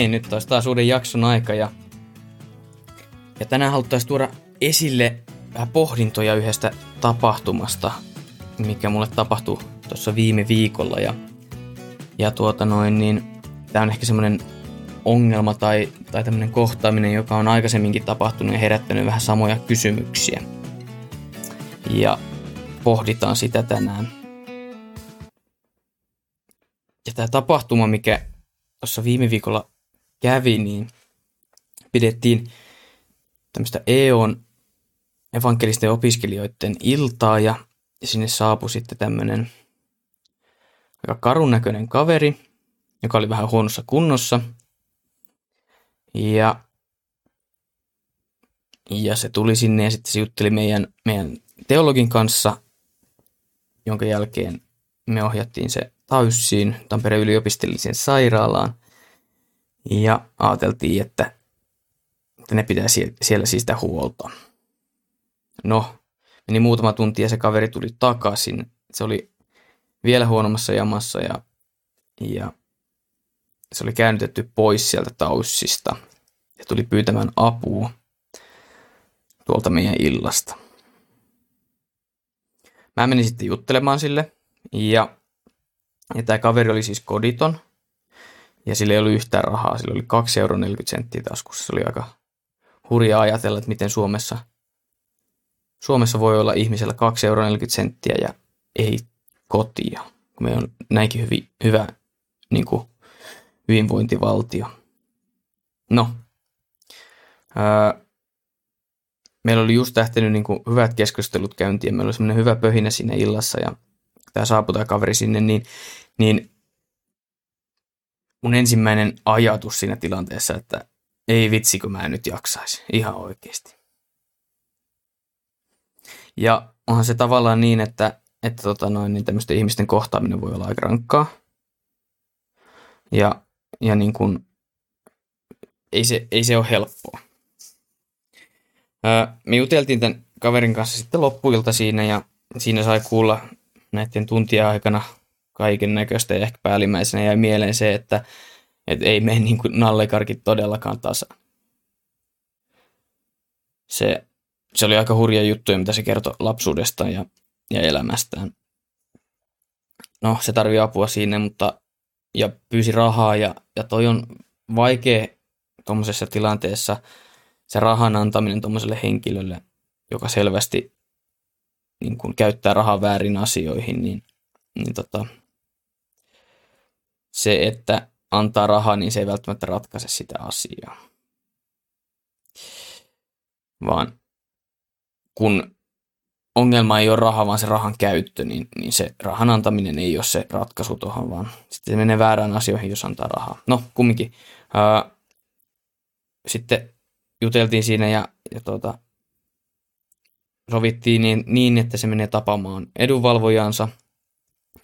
Niin, nyt taas taas uuden jakson aika ja, ja tänään haluttaisiin tuoda esille vähän pohdintoja yhdestä tapahtumasta, mikä mulle tapahtui tuossa viime viikolla ja, ja tuota noin, niin tämä on ehkä semmoinen ongelma tai, tai tämmöinen kohtaaminen, joka on aikaisemminkin tapahtunut ja herättänyt vähän samoja kysymyksiä. Ja pohditaan sitä tänään. Ja tämä tapahtuma, mikä tuossa viime viikolla kävi, niin pidettiin tämmöistä EON evankelisten opiskelijoiden iltaa ja sinne saapui sitten tämmöinen aika karun näköinen kaveri, joka oli vähän huonossa kunnossa. Ja, ja se tuli sinne ja sitten se jutteli meidän, meidän teologin kanssa, jonka jälkeen me ohjattiin se Tayssiin, Tampereen yliopistolliseen sairaalaan. Ja ajateltiin, että, että ne pitää siellä siis sitä huolta. No, meni muutama tunti ja se kaveri tuli takaisin. Se oli vielä huonommassa jamassa ja, ja se oli käännytetty pois sieltä taussista ja tuli pyytämään apua tuolta meidän illasta. Mä menin sitten juttelemaan sille ja ja tämä kaveri oli siis koditon. Ja sillä ei ollut yhtään rahaa. Sillä oli 2,40 euroa taskussa. Se oli aika hurja ajatella, että miten Suomessa, Suomessa voi olla ihmisellä 2,40 euroa ja ei kotia. Me on näinkin hyvin, hyvä niin kuin, hyvinvointivaltio. No, öö, meillä oli just lähtenyt niin kuin, hyvät keskustelut käyntiin. Meillä oli semmoinen hyvä pöhinä siinä illassa ja tämä saapui tämä kaveri sinne, niin niin mun ensimmäinen ajatus siinä tilanteessa, että ei vitsi, kun mä en nyt jaksaisi. Ihan oikeasti. Ja onhan se tavallaan niin, että, että tota noin, niin tämmöisten ihmisten kohtaaminen voi olla aika rankkaa. Ja, ja niin kuin, ei se, ei se ole helppoa. Öö, me juteltiin tämän kaverin kanssa sitten loppuilta siinä ja siinä sai kuulla näiden tuntien aikana kaiken näköistä ja ehkä päällimmäisenä jäi mieleen se, että, että ei mene niin kuin nallekarkit todellakaan tasa. Se, se oli aika hurja juttu, mitä se kertoi lapsuudestaan ja, ja elämästään. No, se tarvii apua siinä, mutta ja pyysi rahaa ja, ja toi on vaikea tuommoisessa tilanteessa se rahan antaminen tuommoiselle henkilölle, joka selvästi niin kun käyttää rahaa väärin asioihin, niin, niin tota, se, että antaa rahaa, niin se ei välttämättä ratkaise sitä asiaa. Vaan kun ongelma ei ole raha, vaan se rahan käyttö, niin, niin se rahan antaminen ei ole se ratkaisu tuohon, vaan sitten se menee väärään asioihin, jos antaa rahaa. No, kumminkin. Sitten juteltiin siinä ja, ja tuota, sovittiin niin, niin, että se menee tapaamaan edunvalvojansa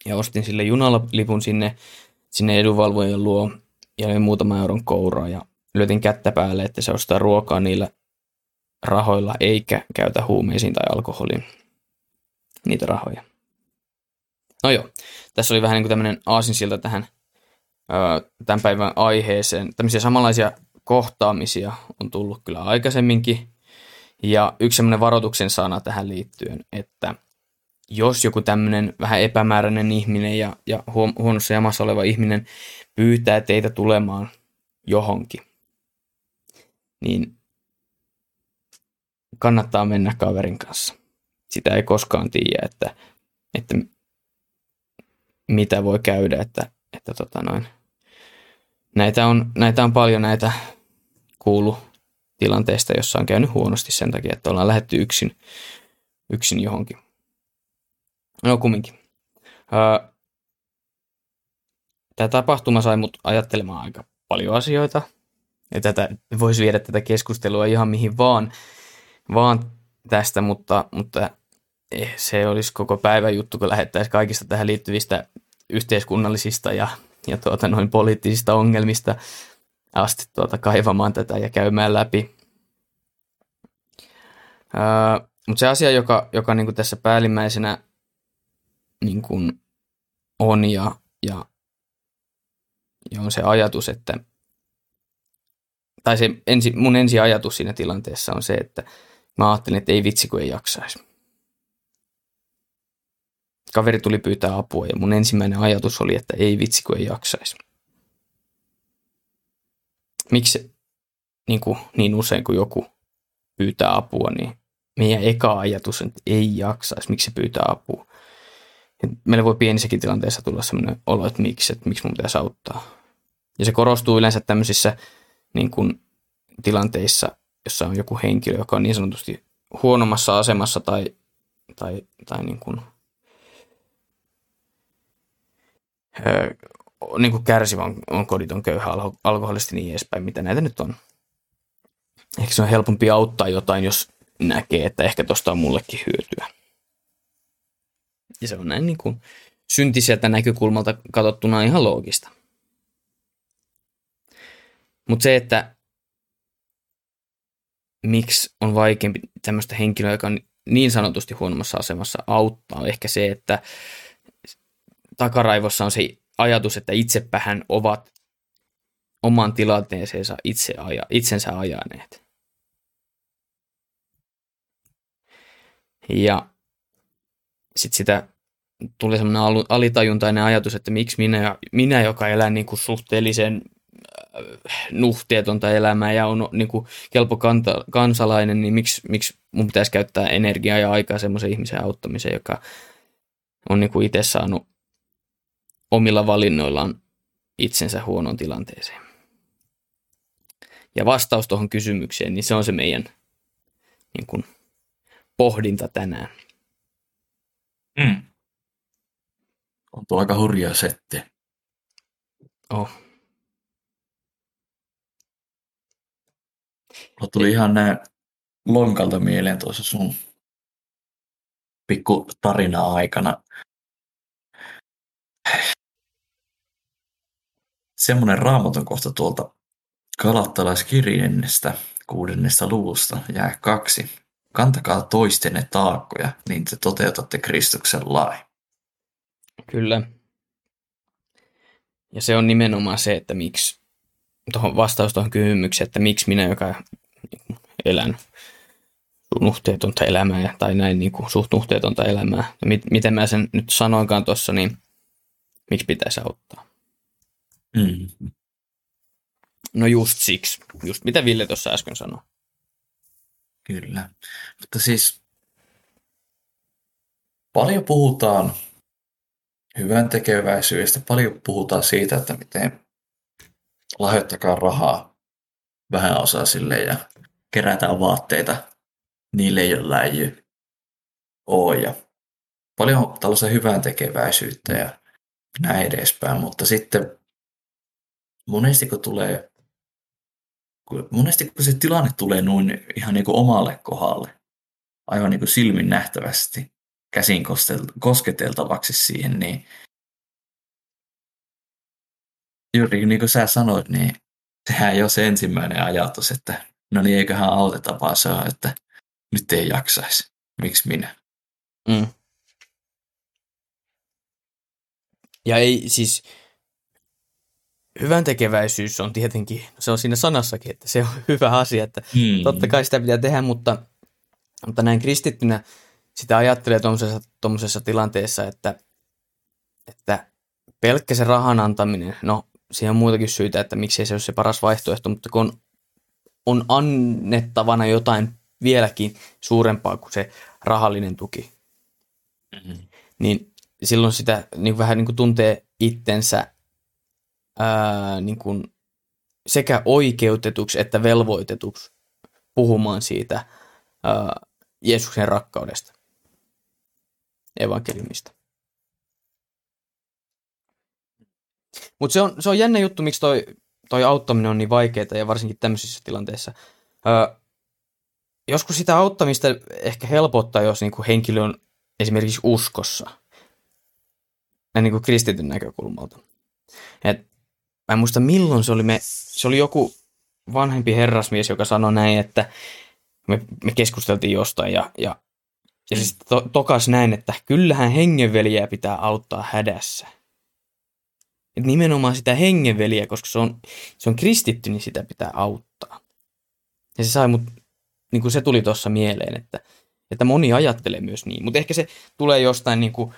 ja ostin sille junalipun sinne sinne edunvalvojen luo ja oli muutama euron kouraa ja lyötin kättä päälle, että se ostaa ruokaa niillä rahoilla eikä käytä huumeisiin tai alkoholiin niitä rahoja. No joo, tässä oli vähän niin kuin tämmöinen aasinsilta tähän tämän päivän aiheeseen. Tämmöisiä samanlaisia kohtaamisia on tullut kyllä aikaisemminkin. Ja yksi semmoinen varoituksen sana tähän liittyen, että jos joku tämmöinen vähän epämääräinen ihminen ja, ja huonossa jamassa oleva ihminen pyytää teitä tulemaan johonkin, niin kannattaa mennä kaverin kanssa. Sitä ei koskaan tiedä, että, että mitä voi käydä, että, että tota noin. Näitä, on, näitä on paljon näitä kuulu tilanteista, jossa on käynyt huonosti sen takia, että ollaan lähetty yksin, yksin johonkin. No kumminkin. Öö, tämä tapahtuma sai mut ajattelemaan aika paljon asioita. Ja tätä, voisi viedä tätä keskustelua ihan mihin vaan, vaan tästä, mutta, mutta eh, se olisi koko päivän juttu, kun lähettäisiin kaikista tähän liittyvistä yhteiskunnallisista ja, ja tuota, noin poliittisista ongelmista asti tuota, kaivamaan tätä ja käymään läpi. Öö, mutta se asia, joka, joka niin tässä päällimmäisenä niin kuin on ja, ja, ja on se ajatus, että, tai se ensi, mun ensi ajatus siinä tilanteessa on se, että mä ajattelin, että ei vitsi kun ei jaksaisi. Kaveri tuli pyytää apua ja mun ensimmäinen ajatus oli, että ei vitsi kun ei jaksaisi. Miksi niin, kuin, niin usein kun joku pyytää apua, niin meidän eka ajatus on, että ei jaksaisi, miksi se pyytää apua. Meillä voi pienissäkin tilanteissa tulla sellainen olo, että miksi, että miksi mun pitäisi auttaa. Ja se korostuu yleensä tämmöisissä niin kuin, tilanteissa, jossa on joku henkilö, joka on niin sanotusti huonommassa asemassa tai, tai, tai niin kuin, öö, niin kuin kärsivä on, on koditon köyhä alkoholisti niin edespäin, mitä näitä nyt on. Ehkä se on helpompi auttaa jotain, jos näkee, että ehkä tosta on mullekin hyötyä. Ja se on näin niin kuin syntiseltä näkökulmalta katsottuna ihan loogista. Mutta se, että miksi on vaikeampi tämmöistä henkilöä, joka on niin sanotusti huonommassa asemassa auttaa, on ehkä se, että takaraivossa on se ajatus, että itsepähän ovat oman tilanteeseensa itse aja, itsensä ajaneet. Ja sitten sitä tuli semmoinen alitajuntainen ajatus, että miksi minä, minä joka elän niin kuin suhteellisen äh, nuhteetonta elämää ja on niin kuin kelpo kanta, kansalainen, niin miksi, miksi mun pitäisi käyttää energiaa ja aikaa semmoisen ihmisen auttamiseen, joka on niin kuin itse saanut omilla valinnoillaan itsensä huonoon tilanteeseen. Ja vastaus tuohon kysymykseen, niin se on se meidän niin kuin, pohdinta tänään. Mm. On tuo aika hurjaa setti. Oh. Mulla tuli ihan näin lonkalta mieleen tuossa sun pikku tarina aikana. Semmoinen raamaton kohta tuolta Kalattalaiskirjennestä kuudennesta luvusta jää kaksi. Kantakaa toistenne taakkoja, niin te toteutatte Kristuksen lain. Kyllä. Ja se on nimenomaan se, että miksi, tuohon vastaus tuohon kysymykseen, että miksi minä, joka elän nuhteetonta elämää tai näin niin kuin suht nuhteetonta elämää. Ja mit, miten mä sen nyt sanoinkaan tuossa, niin miksi pitäisi auttaa? Mm. No just siksi, just mitä Ville tuossa äsken sanoi. Kyllä. Mutta siis paljon puhutaan hyvän tekeväisyydestä, paljon puhutaan siitä, että miten lahjoittakaa rahaa vähän osaisille ja kerätään vaatteita niille, joilla ei ole. Ja paljon tällaista hyvän tekeväisyyttä ja näin edespäin, mutta sitten monesti kun tulee monesti kun se tilanne tulee noin ihan niin kuin omalle kohdalle, aivan niin kuin silmin nähtävästi käsin kosketeltavaksi siihen, niin juuri niin kuin sä sanoit, niin sehän ei ole se ensimmäinen ajatus, että no niin eiköhän auteta, vaan se on, että nyt ei jaksaisi. Miksi minä? Mm. Ja ei siis, hyvän tekeväisyys on tietenkin, se on siinä sanassakin, että se on hyvä asia, että hmm. totta kai sitä pitää tehdä, mutta, mutta näin kristittynä sitä ajattelee tuommoisessa tilanteessa, että, että pelkkä se rahan antaminen, no siihen on muitakin syitä, että miksei se ole se paras vaihtoehto, mutta kun on, on annettavana jotain vieläkin suurempaa kuin se rahallinen tuki, mm-hmm. niin silloin sitä niin vähän niin kuin tuntee itsensä ää, niin kuin sekä oikeutetuksi että velvoitetuksi puhumaan siitä ää, Jeesuksen rakkaudesta, evankeliumista. Mutta se on, se on jännä juttu, miksi toi, toi auttaminen on niin vaikeaa ja varsinkin tämmöisissä tilanteissa. Ää, joskus sitä auttamista ehkä helpottaa, jos niinku henkilö on esimerkiksi uskossa. Niin kuin kristityn näkökulmalta. Et mä en muista milloin se oli, me, se oli joku vanhempi herrasmies, joka sanoi näin, että me, me keskusteltiin jostain ja, ja, ja sitten to, tokas näin, että kyllähän hengenveliä pitää auttaa hädässä. Että nimenomaan sitä hengenveliä, koska se on, se on kristitty, niin sitä pitää auttaa. Ja se sai mut, niin kuin se tuli tuossa mieleen, että, että moni ajattelee myös niin. Mutta ehkä se tulee jostain niin kuin,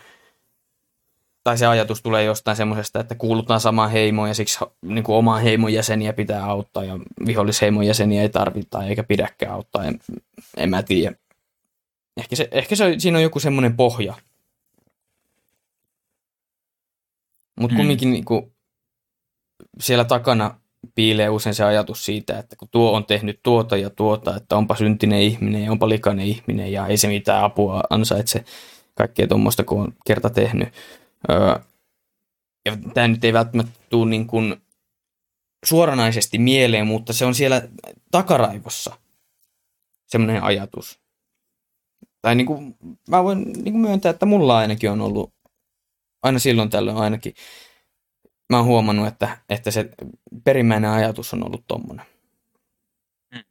tai se ajatus tulee jostain semmoisesta, että kuulutaan samaan heimoon ja siksi niin kuin oman heimon jäseniä pitää auttaa ja vihollisheimon jäseniä ei tarvita eikä pidäkään auttaa. En, en mä tiedä. Ehkä, se, ehkä se, siinä on joku semmoinen pohja. Mutta hmm. kumminkin niin kuin, siellä takana piilee usein se ajatus siitä, että kun tuo on tehnyt tuota ja tuota, että onpa syntinen ihminen ja onpa likainen ihminen ja ei se mitään apua ansaitse kaikkea tuommoista, kun on kerta tehnyt. Öö, ja tämä nyt ei välttämättä tule niin kuin suoranaisesti mieleen, mutta se on siellä takaraivossa semmoinen ajatus. Tai niin kuin, mä voin niin kuin myöntää, että mulla ainakin on ollut, aina silloin tällöin ainakin, mä oon huomannut, että, että se perimmäinen ajatus on ollut tommonen. Hmm.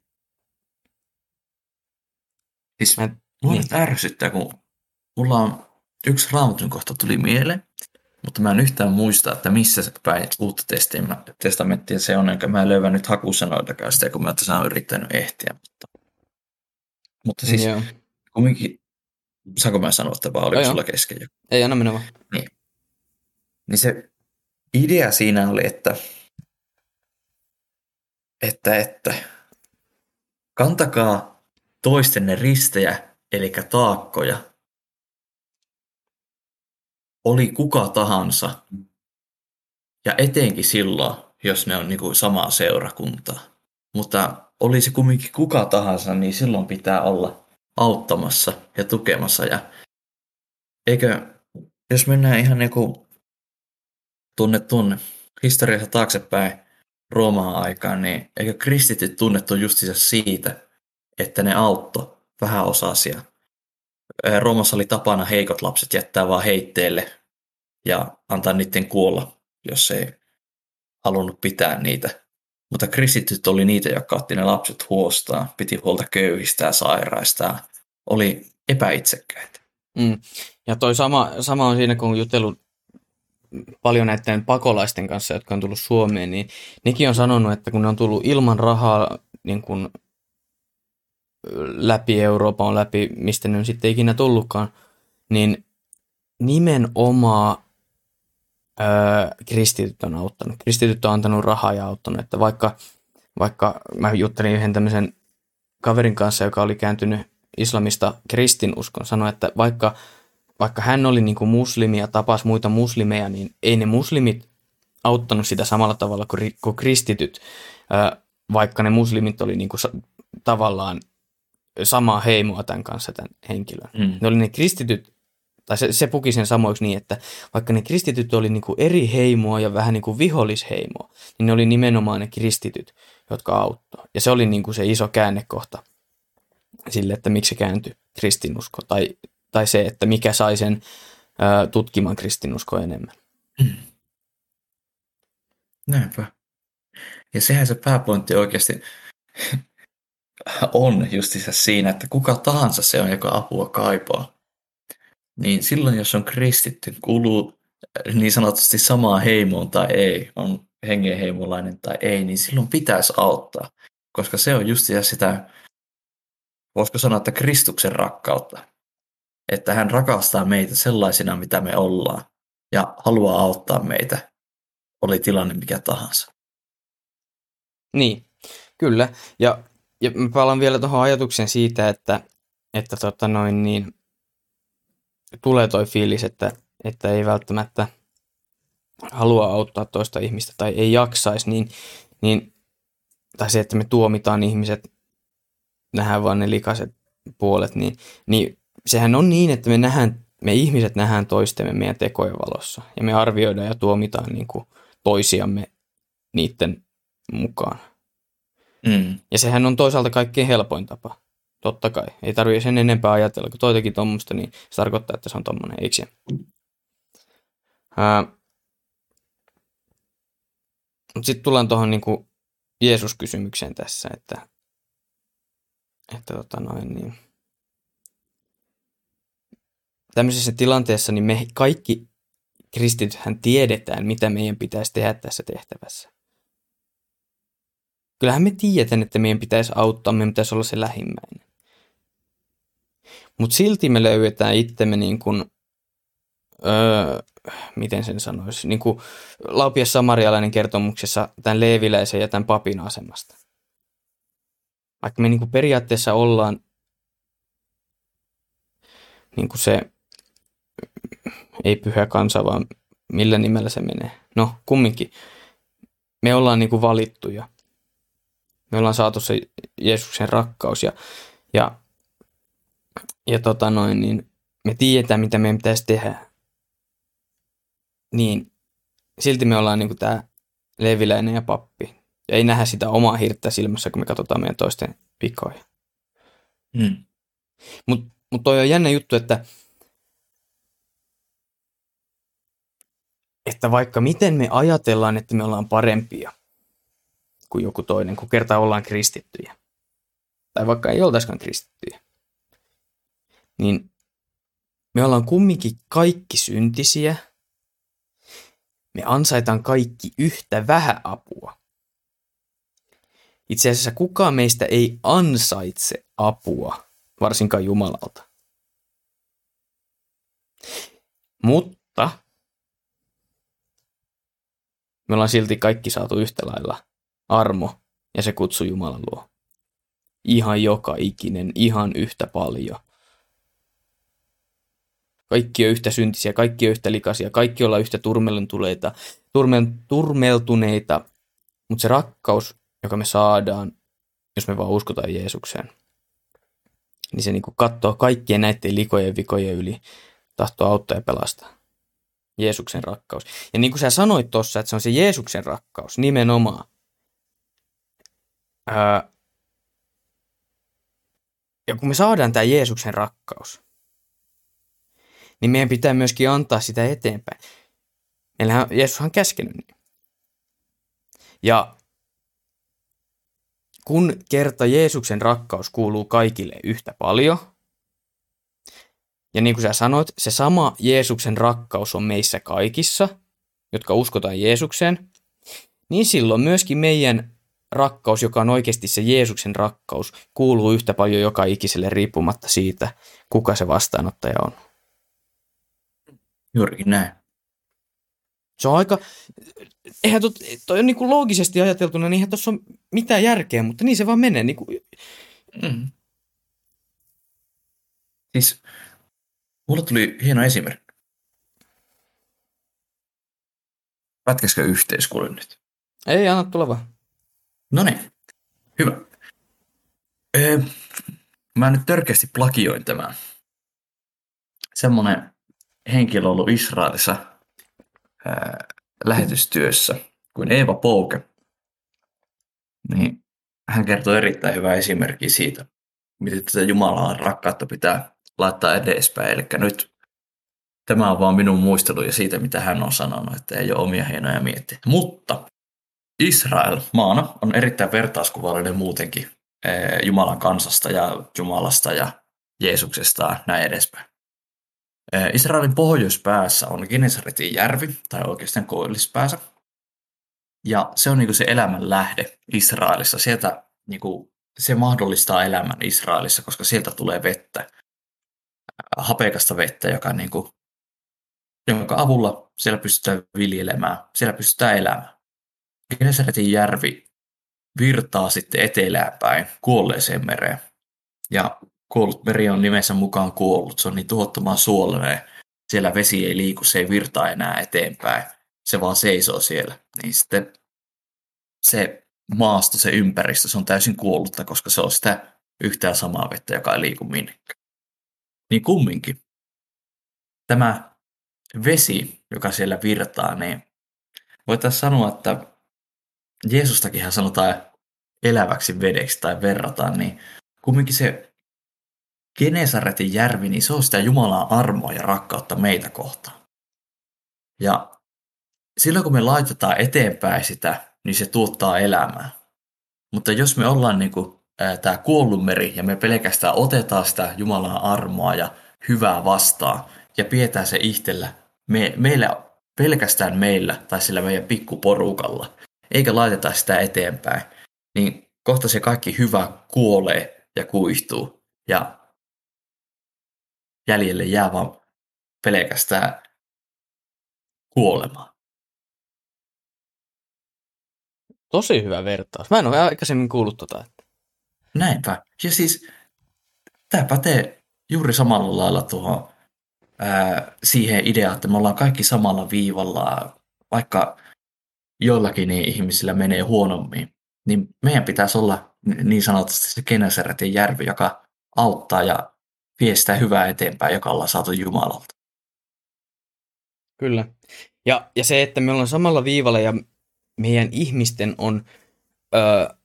Siis mä, mua niin. ärsyttää, kun mulla on yksi raamatun kohta tuli mieleen, mutta mä en yhtään muista, että missä se päin uutta testamenttia se on, enkä mä löydän nyt hakusanoitakaan sitä, kun mä tässä olen yrittänyt ehtiä. Mutta, mutta siis Joo. kumminkin, saanko mä sanoa, että vaan oliko sulla kesken? Ei, anna mennä vaan. Niin. niin se idea siinä oli, että, että, että kantakaa toistenne ristejä, eli taakkoja, oli kuka tahansa, ja etenkin silloin, jos ne on niin kuin samaa seurakuntaa. Mutta olisi kumminkin kuka tahansa, niin silloin pitää olla auttamassa ja tukemassa. Ja eikö, jos mennään ihan niin kuin tunne tunne historiassa taaksepäin Roomaan aikaan, niin eikö kristityt tunnettu justiinsa siitä, että ne autto vähäosaisia. Roomassa oli tapana heikot lapset jättää vaan heitteelle ja antaa niiden kuolla, jos ei halunnut pitää niitä. Mutta kristityt oli niitä, jotka otti ne lapset huostaan, piti huolta köyhistä ja sairaista, oli epäitsekkäitä. Mm. Ja toi sama, sama on siinä, kun jutellut paljon näiden pakolaisten kanssa, jotka on tullut Suomeen, niin nekin on sanonut, että kun ne on tullut ilman rahaa niin kuin läpi Euroopan, läpi mistä ne on sitten ikinä tullutkaan, niin nimenomaan öö, kristityt on auttanut. Kristityt on antanut rahaa ja auttanut, että vaikka, vaikka mä juttelin yhden tämmöisen kaverin kanssa, joka oli kääntynyt islamista kristinuskon, sanoi, että vaikka vaikka hän oli niin kuin muslimi ja tapasi muita muslimeja, niin ei ne muslimit auttanut sitä samalla tavalla kuin, kuin kristityt, vaikka ne muslimit oli niin kuin tavallaan samaa heimoa tämän kanssa tämän henkilön. Mm. Ne oli ne kristityt, tai se, se puki sen samoiksi niin, että vaikka ne kristityt oli niin kuin eri heimoa ja vähän niin kuin vihollisheimoa, niin ne oli nimenomaan ne kristityt, jotka auttoi. Ja se oli niin kuin se iso käännekohta sille, että miksi se kääntyi kristinusko tai tai se, että mikä sai sen ää, tutkimaan kristinuskoa enemmän. Mm. Näinpä. Ja sehän se pääpointti oikeasti on justissa siinä, että kuka tahansa se on, joka apua kaipaa. Niin silloin, jos on kristitty, kuuluu niin sanotusti samaa heimoon tai ei, on hengenheimolainen tai ei, niin silloin pitäisi auttaa. Koska se on just sitä, voisiko sanoa, että Kristuksen rakkautta että hän rakastaa meitä sellaisina, mitä me ollaan, ja haluaa auttaa meitä, oli tilanne mikä tahansa. Niin, kyllä. Ja, ja mä palaan vielä tuohon ajatukseen siitä, että, että tota noin, niin, tulee toi fiilis, että, että ei välttämättä halua auttaa toista ihmistä tai ei jaksaisi, niin, niin tai se, että me tuomitaan ihmiset, nähdään vaan ne likaiset puolet, niin, niin sehän on niin, että me, nähdään, me ihmiset nähdään toistemme meidän tekojen valossa ja me arvioidaan ja tuomitaan niin kuin toisiamme niiden mukaan. Mm. Ja sehän on toisaalta kaikkein helpoin tapa. Totta kai. Ei tarvitse sen enempää ajatella, kun toitakin tuommoista, niin se tarkoittaa, että se on tuommoinen, eikö se? Sitten tullaan tuohon niin Jeesus-kysymykseen tässä, että, että tota noin, niin, tämmöisessä tilanteessa niin me kaikki kristitythän tiedetään, mitä meidän pitäisi tehdä tässä tehtävässä. Kyllähän me tiedetään, että meidän pitäisi auttaa, meidän pitäisi olla se lähimmäinen. Mutta silti me löydetään itsemme niin kuin, öö, miten sen sanoisi, niin kuin Laupias Samarialainen kertomuksessa tämän leeviläisen ja tämän papin asemasta. Vaikka me niin kuin periaatteessa ollaan niin kuin se, ei pyhä kansa, vaan millä nimellä se menee. No, kumminkin. Me ollaan niin kuin valittuja. Me ollaan saatu se Jeesuksen rakkaus ja, ja, ja tota noin, niin me tiedetään, mitä meidän pitäisi tehdä. Niin silti me ollaan niin kuin tämä leviläinen ja pappi. Ja ei nähdä sitä omaa hirttä silmässä, kun me katsotaan meidän toisten vikoja. Mm. Mutta mut toi on jännä juttu, että, että vaikka miten me ajatellaan, että me ollaan parempia kuin joku toinen, kun kerta ollaan kristittyjä, tai vaikka ei oltaisikaan kristittyjä, niin me ollaan kumminkin kaikki syntisiä, me ansaitaan kaikki yhtä vähän apua. Itse asiassa kukaan meistä ei ansaitse apua, varsinkaan Jumalalta. Mutta me ollaan silti kaikki saatu yhtä lailla armo ja se kutsu Jumalan luo. Ihan joka ikinen, ihan yhtä paljon. Kaikki on yhtä syntisiä, kaikki on yhtä likaisia, kaikki ollaan yhtä turmeltuneita, turmeltuneita, mutta se rakkaus, joka me saadaan, jos me vaan uskotaan Jeesukseen, niin se niinku katsoo kaikkien näiden likojen vikojen yli, tahtoo auttaa ja pelastaa. Jeesuksen rakkaus. Ja niin kuin sä sanoit tuossa, että se on se Jeesuksen rakkaus, nimenomaan. Ää, ja kun me saadaan tämä Jeesuksen rakkaus, niin meidän pitää myöskin antaa sitä eteenpäin. Meillähän Jeesus on käskenyt niin. Ja kun kerta Jeesuksen rakkaus kuuluu kaikille yhtä paljon, ja niin kuin sä sanoit, se sama Jeesuksen rakkaus on meissä kaikissa, jotka uskotaan Jeesukseen, niin silloin myöskin meidän rakkaus, joka on oikeasti se Jeesuksen rakkaus, kuuluu yhtä paljon joka ikiselle riippumatta siitä, kuka se vastaanottaja on. Juurikin näin. Se on aika, eihän tot, toi on niin kuin loogisesti ajateltuna, niin eihän tuossa ole mitään järkeä, mutta niin se vaan menee. Niin kuin... Mm. Siis, mulle tuli hieno esimerkki. Pätkäskö yhteiskulle nyt? Ei, anna tulla vaan. No niin, hyvä. Öö, mä nyt törkeästi plagioin tämän. Semmonen henkilö ollut Israelissa ää, lähetystyössä kuin Eeva Pouke. Niin hän kertoo erittäin hyvää esimerkkiä siitä, miten tätä Jumalan rakkautta pitää laittaa edespäin. Eli nyt tämä on vaan minun muisteluja siitä, mitä hän on sanonut, että ei ole omia hienoja miettiä. Mutta Israel maana on erittäin vertauskuvallinen muutenkin Jumalan kansasta ja Jumalasta ja Jeesuksesta näin edespäin. Israelin pohjoispäässä on Genesaretin järvi, tai oikeastaan koillispäässä. Ja se on niin se elämän lähde Israelissa. Sieltä niin kuin, se mahdollistaa elämän Israelissa, koska sieltä tulee vettä, hapekasta vettä, joka, niin kuin, jonka avulla siellä pystytään viljelemään, siellä pystytään elämään. Genesaretin järvi virtaa sitten etelään päin kuolleeseen mereen. Ja meri on nimensä mukaan kuollut. Se on niin tuhottoman suolainen. Siellä vesi ei liiku, se ei virtaa enää eteenpäin. Se vaan seisoo siellä. Niin sitten se maasto, se ympäristö, se on täysin kuollutta, koska se on sitä yhtään samaa vettä, joka ei liiku minnekään. Niin kumminkin tämä vesi, joka siellä virtaa, niin voitaisiin sanoa, että Jeesustakin sanotaan eläväksi vedeksi tai verrataan, niin kumminkin se Genesaretin järvi, niin se on sitä Jumalan armoa ja rakkautta meitä kohtaan. Ja silloin kun me laitetaan eteenpäin sitä, niin se tuottaa elämää. Mutta jos me ollaan niin kuin, tämä kuollut meri ja me pelkästään otetaan sitä Jumalan armoa ja hyvää vastaan ja pidetään se ihtellä me, meillä pelkästään meillä tai sillä meidän pikkuporukalla, eikä laiteta sitä eteenpäin, niin kohta se kaikki hyvä kuolee ja kuihtuu ja jäljelle jää vaan pelkästään kuolema. Tosi hyvä vertaus. Mä en ole aikaisemmin kuullut tota. Näinpä. Ja siis tämä pätee juuri samalla lailla tuohon ää, siihen ideaan, että me ollaan kaikki samalla viivalla, vaikka joillakin niin ihmisillä menee huonommin, niin meidän pitäisi olla niin sanotusti se Genesaretin järvi, joka auttaa ja vie sitä hyvää eteenpäin, joka ollaan saatu Jumalalta. Kyllä. Ja, ja se, että me ollaan samalla viivalla ja meidän ihmisten on ö,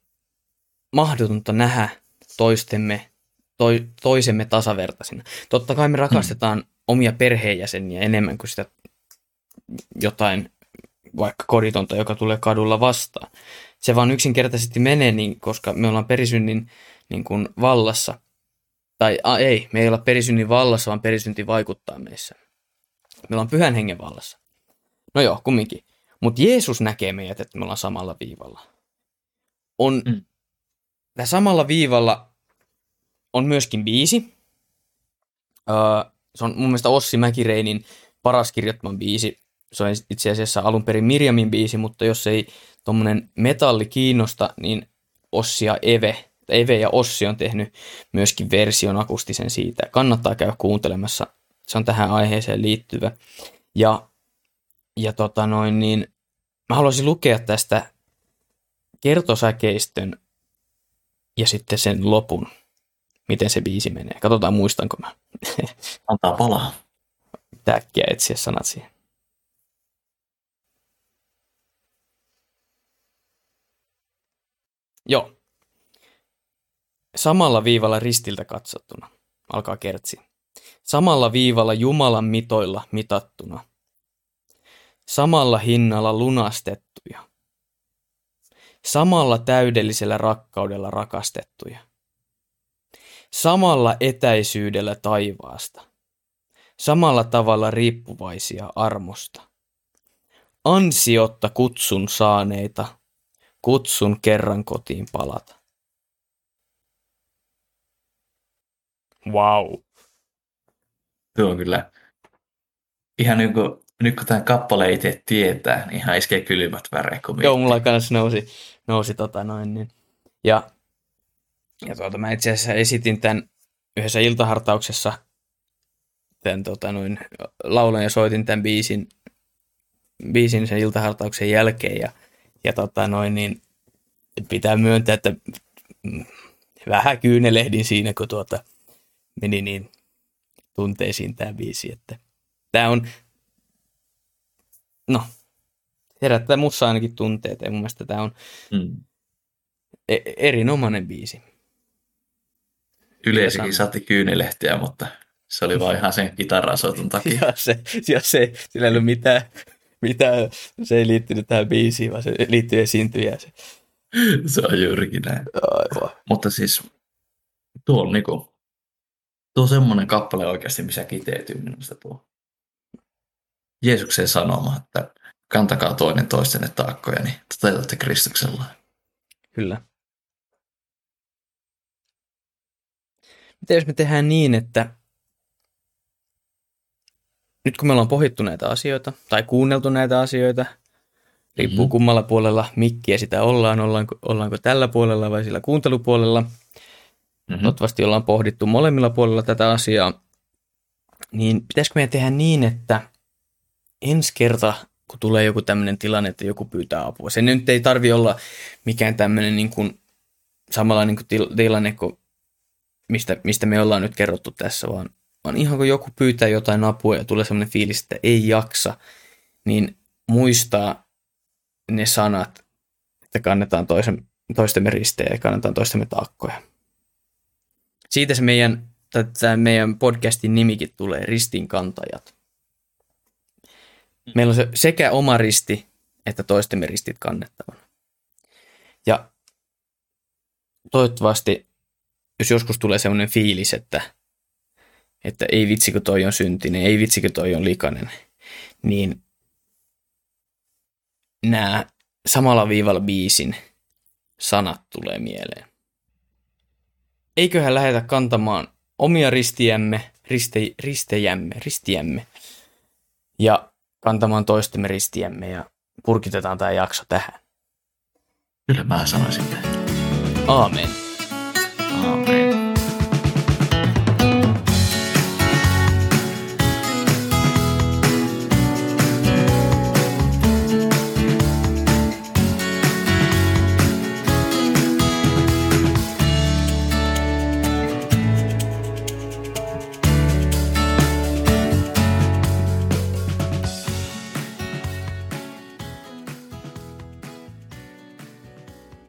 mahdotonta nähdä toistemme, toi, toisemme tasavertaisina. Totta kai me rakastetaan hmm. omia perheenjäseniä enemmän kuin sitä jotain vaikka koditonta, joka tulee kadulla vastaan. Se vaan yksinkertaisesti menee niin, koska me ollaan perisynnin niin kuin vallassa. Tai a, ei, me ei olla perisynnin vallassa, vaan perisynti vaikuttaa meissä. Me ollaan pyhän hengen vallassa. No joo, kumminkin. Mutta Jeesus näkee meidät, että me ollaan samalla viivalla. On, mm. samalla viivalla on myöskin biisi. Öö, se on mun mielestä Ossi Mäkireinin paras kirjoittaman biisi. Se on itse asiassa alun perin Mirjamin biisi, mutta jos ei tuommoinen metalli kiinnosta, niin Ossi ja Eve, Eve ja Ossi on tehnyt myöskin version akustisen siitä. Kannattaa käydä kuuntelemassa. Se on tähän aiheeseen liittyvä. Ja, ja tota noin, niin mä haluaisin lukea tästä kertosäkeistön ja sitten sen lopun, miten se biisi menee. Katsotaan, muistanko mä. Antaa palaa. Täkkiä etsiä sanat siihen. Joo. Samalla viivalla ristiltä katsottuna. Alkaa kertsi. Samalla viivalla Jumalan mitoilla mitattuna. Samalla hinnalla lunastettuja. Samalla täydellisellä rakkaudella rakastettuja. Samalla etäisyydellä taivaasta. Samalla tavalla riippuvaisia armosta. Ansiotta kutsun saaneita, kutsun kerran kotiin palata. Wow. Tuo on kyllä ihan niin kuin, nyt kun tämän kappale itse tietää, niin ihan iskee kylmät väreet. Kun Joo, mulla kanssa nousi, nousi tota noin. Niin. Ja, ja tuota, mä itse asiassa esitin tämän yhdessä iltahartauksessa tämän tota noin, laulan ja soitin tämän biisin, biisin sen iltahartauksen jälkeen ja, ja tota noin, niin pitää myöntää, että vähän kyynelehdin siinä, kun tuota, meni niin tunteisiin tämä biisi, että tämä on, no, herättää mussa ainakin tunteita ja mun mielestä tämä on mm. e- erinomainen biisi. Yleisikin saatti kyynelehtiä, mutta se oli vain ihan sen kitarasoitun takia. ja se, ja se, sillä ei ollut mitään, mitään, se ei liittynyt tähän biisiin, vaan se liittyy esiintyjään. Se. se on juurikin näin. Aivan. Mutta siis tuo on niinku, tuo semmoinen kappale oikeasti, missä kiteytyy minusta tuo. Jeesuksen sanoma, että kantakaa toinen toistenne taakkoja, niin toteutatte Kristuksella. Kyllä. Mitä jos me tehdään niin, että nyt kun me ollaan pohjittu näitä asioita tai kuunneltu näitä asioita, riippuu mm-hmm. kummalla puolella mikkiä sitä ollaan, ollaanko, ollaanko tällä puolella vai sillä kuuntelupuolella. Mm-hmm. Toivottavasti ollaan pohdittu molemmilla puolella tätä asiaa. Niin pitäisikö meidän tehdä niin, että ensi kerta, kun tulee joku tämmöinen tilanne, että joku pyytää apua, se nyt ei tarvi olla mikään tämmöinen niin kuin, samanlainen kuin til- tilanne kuin mistä, mistä me ollaan nyt kerrottu tässä, vaan, vaan ihan kun joku pyytää jotain apua ja tulee sellainen fiilis, että ei jaksa, niin muistaa ne sanat, että kannetaan toisen, toistemme ristejä ja kannetaan toistemme taakkoja. Siitä se meidän, tämä meidän podcastin nimikin tulee, ristinkantajat. Meillä on se sekä oma risti että toistemme ristit kannettavana. Ja toivottavasti jos joskus tulee sellainen fiilis, että, että ei vitsi kun toi on syntinen, ei vitsi kun toi on likainen, niin nämä samalla viivalla biisin sanat tulee mieleen. Eiköhän lähetä kantamaan omia ristiämme, riste, ristejämme, ristiämme ja kantamaan toistemme ristiämme ja purkitetaan tämä jakso tähän. Kyllä mä sanoisin näin. Aamen. Aamen.